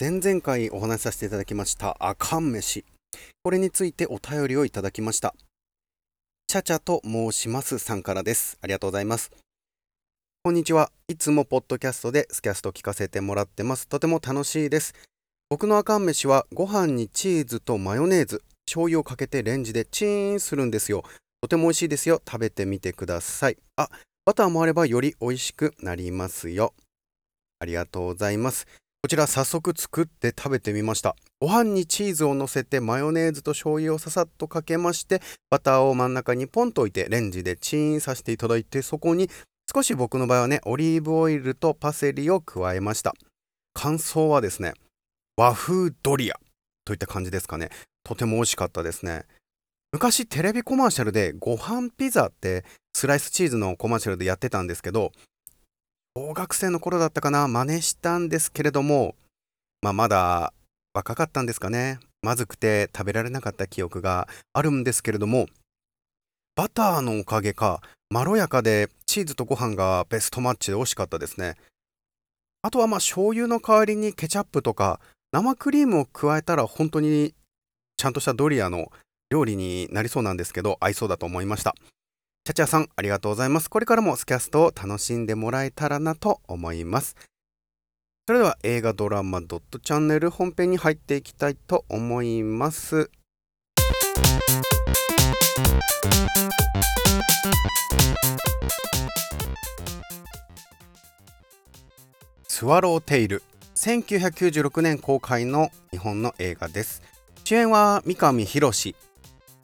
前々回お話しさせていただきましたあかん飯。これについてお便りをいただきました。ちゃちゃと申しますさんからです。ありがとうございます。こんにちは。いつもポッドキャストでスキャスト聞かせてもらってます。とても楽しいです。僕のあかん飯はご飯にチーズとマヨネーズ醤油をかけてレンジでチーンするんですよ。とても美味しいですよ。食べてみてください。あバターもあればより美味しくなりますよ。ありがとうございます。こちら早速作って食べてみました。ご飯にチーズを乗せてマヨネーズと醤油をささっとかけましてバターを真ん中にポンと置いてレンジでチーンさせていただいてそこに少し僕の場合はねオリーブオイルとパセリを加えました。感想はですね和風ドリアといった感じですかね。とても美味しかったですね。昔テレビコマーシャルでご飯ピザってスライスチーズのコマーシャルでやってたんですけど小学生の頃だったかな真似したんですけれども、まあ、まだ若かったんですかね。まずくて食べられなかった記憶があるんですけれどもバターのおかげかまろやかでチーズとご飯がベストマッチで美味しかったですね。あとはまあ醤油の代わりにケチャップとか生クリームを加えたら本当にちゃんとしたドリアの料理になりそうなんですけど合いそうだと思いました。チャチャさん、ありがとうございます。これからもスキャストを楽しんでもらえたらなと思います。それでは映画ドラマドットチャンネル本編に入っていきたいと思います。スワローテイル1996年公開の日本の映画です主演は三上博史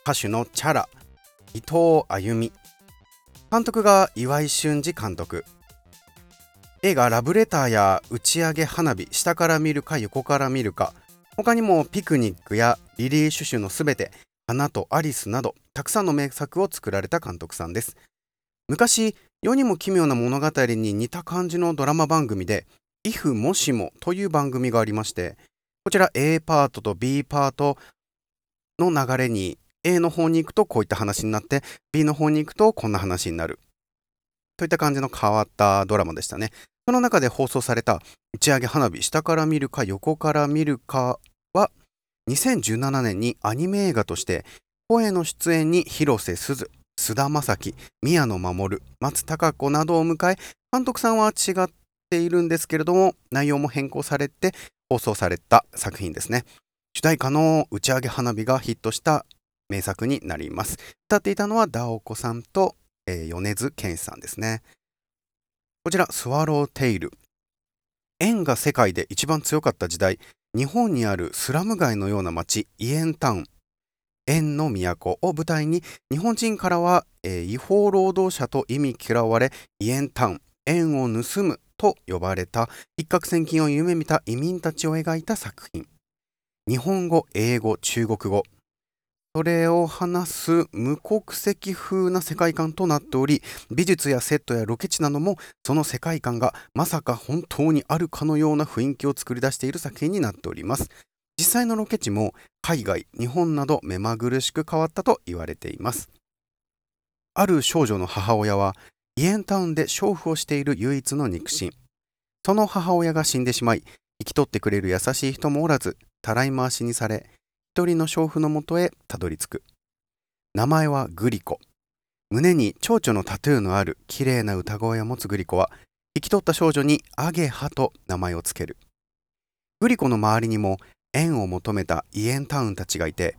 歌手のチャラ伊藤あゆみ監督が岩井俊二監督。映画「ラブレター」や「打ち上げ花火」「下から見るか横から見るか」他にも「ピクニック」や「リリー・シュシュのすべて」「花とアリス」などたくさんの名作を作られた監督さんです。昔世にも奇妙な物語に似た感じのドラマ番組で「if もしも」という番組がありましてこちら A パートと B パートの流れに A の方に行くとこういった話になって B の方に行くとこんな話になる。といった感じの変わったドラマでしたね。その中で放送された打ち上げ花火下から見るか横から見るかは2017年にアニメ映画として声の出演に広瀬すず菅田将暉宮野守松たか子などを迎え監督さんは違っているんですけれども内容も変更されて放送された作品ですね。主題歌の打ち上げ花火がヒットした名作になります。歌っていたのはダオコさんと、えー、米津玄師さんですね。こちら、スワローテイル。円が世界で一番強かった時代、日本にあるスラム街のような街、イエンタウン、円の都を舞台に、日本人からは、えー、違法労働者と意味嫌われ、イエンタウン、円を盗むと呼ばれた一攫千金を夢見た移民たちを描いた作品。日本語、英語、中国語、それを話す無国籍風な世界観となっており美術やセットやロケ地などもその世界観がまさか本当にあるかのような雰囲気を作り出している作品になっております。実際のロケ地も海外日本など目まぐるしく変わったと言われています。ある少女の母親はイエンタウンで娼婦をしている唯一の肉親。その母親が死んでしまい生き取ってくれる優しい人もおらずたらい回しにされ一人の娼婦のもとへたどり着く。名前はグリコ。胸に蝶々のタトゥーのある綺麗な歌声を持つグリコは生き取った少女にアゲハと名前をつける。グリコの周りにも縁を求めたイエンタウンたちがいて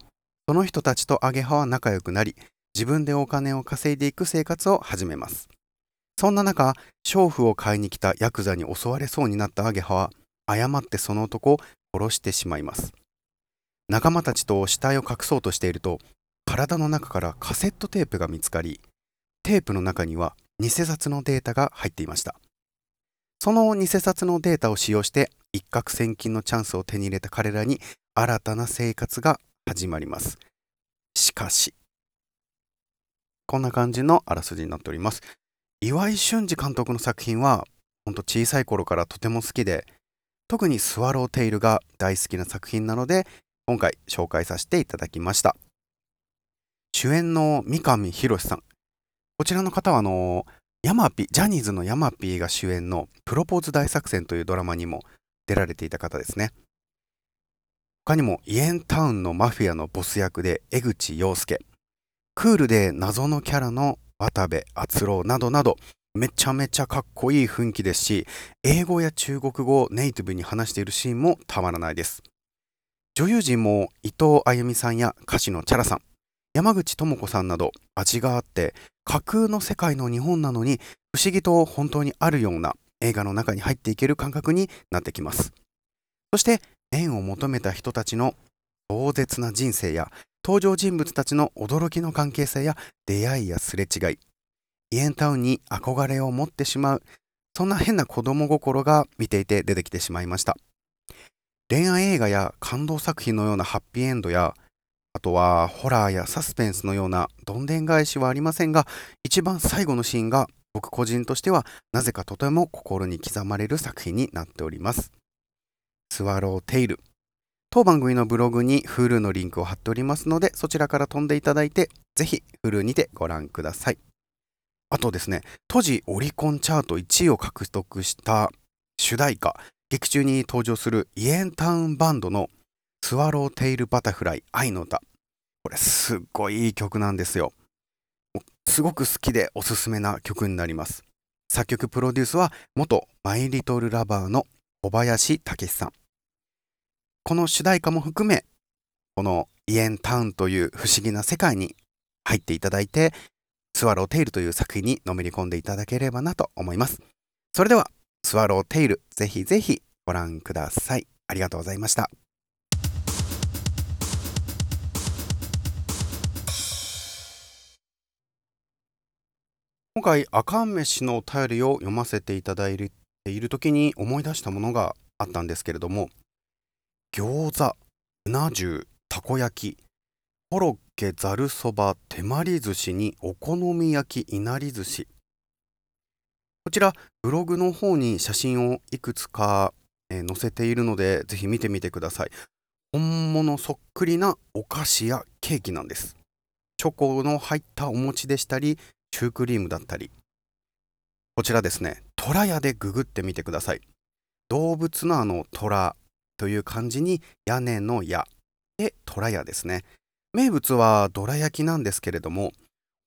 その人たちとアゲハは仲良くなり自分でお金を稼いでいく生活を始めます。そんな中娼婦を買いに来たヤクザに襲われそうになったアゲハは誤ってその男を殺してしまいます。仲間たちと死体を隠そうとしていると体の中からカセットテープが見つかりテープの中には偽札のデータが入っていました。その偽札のデータを使用して一攫千金のチャンスを手に入れた彼らに新たな生活が始まります。しかしこんな感じのあらすじになっております。岩井俊二監督の作品はほんと小さい頃からとても好きで特にスワローテイルが大好きな作品なので今回紹介させていただきました。主演の三上博さん。こちらの方はあのヤマピジャニーズのヤマピーが主演の「プロポーズ大作戦」というドラマにも出られていた方ですね。他にもイエンタウンのマフィアのボス役で江口洋介、クールで謎のキャラの渡部篤郎などなど、めちゃめちゃかっこいい雰囲気ですし、英語や中国語をネイティブに話しているシーンもたまらないです。女優陣も伊藤あゆみさんや歌手のチャラさん、山口智子さんなど味があって架空の世界の日本なのに不思議と本当にあるような映画の中に入っていける感覚になってきます。そして縁を求めた人たちの壮絶な人生や登場人物たちの驚きの関係性や出会いやすれ違いイエンタウンに憧れを持ってしまうそんな変な子供心が見ていて出てきてしまいました恋愛映画や感動作品のようなハッピーエンドやあとはホラーやサスペンスのようなどんでん返しはありませんが一番最後のシーンが僕個人としてはなぜかとても心に刻まれる作品になっております。スワローテイル。当番組のブログに Hulu のリンクを貼っておりますのでそちらから飛んでいただいてぜひ Hulu にてご覧ください。あとですね当時オリコンチャート1位を獲得した主題歌劇中に登場するイエンタウンバンドのスワローテイルバタフライ愛の歌。これすっごいいい曲なんですよ。すごく好きでおすすめな曲になります。作曲プロデュースは元マイリトルラバーの小林武さん。この主題歌も含め、このイエンタウンという不思議な世界に入っていただいて、スワローテイルという作品にのめり込んでいただければなと思います。それでは、スワローテイル、ぜひぜひご覧ください。ありがとうございました。今回、赤飯のお便りを読ませていただいている時に思い出したものがあったんですけれども、餃子、うな重、たこ焼き、コロッケ、ざるそば、手まり寿司にお好み焼き、いなり寿司。こちら、ブログの方に写真をいくつか、えー、載せているので、ぜひ見てみてください。本物そっくりなお菓子やケーキなんです。チョコの入ったお餅でしたり、シュークリームだったり。こちらですね、トラヤでググってみてください。動物のあのトラという漢字に屋根の屋で虎屋ですね。名物はどら焼きなんですけれども、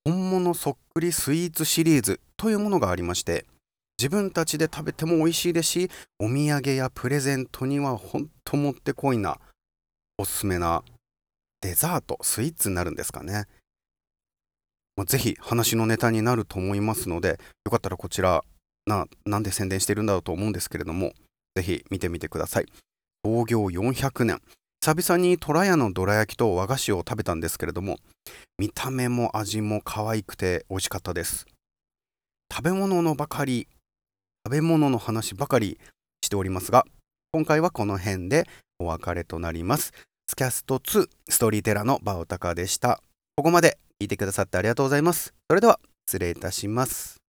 本物そっくりスイーツシリーズというものがありまして、自分たちで食べても美味しいですし、お土産やプレゼントにはほんともってこいな、おすすめなデザート、スイーツになるんですかね。ぜひ話のネタになると思いますので、よかったらこちら、な、なんで宣伝してるんだろうと思うんですけれども、ぜひ見てみてください。創業400年久々に虎屋のどら焼きと和菓子を食べたんですけれども見た目も味も可愛くて美味しかったです。食べ物のばかり食べ物の話ばかりしておりますが今回はこの辺でお別れとなります。スキャスト2ストーリーテラーのバオタカでした。ここまで聞いてくださってありがとうございます。それでは失礼いたします。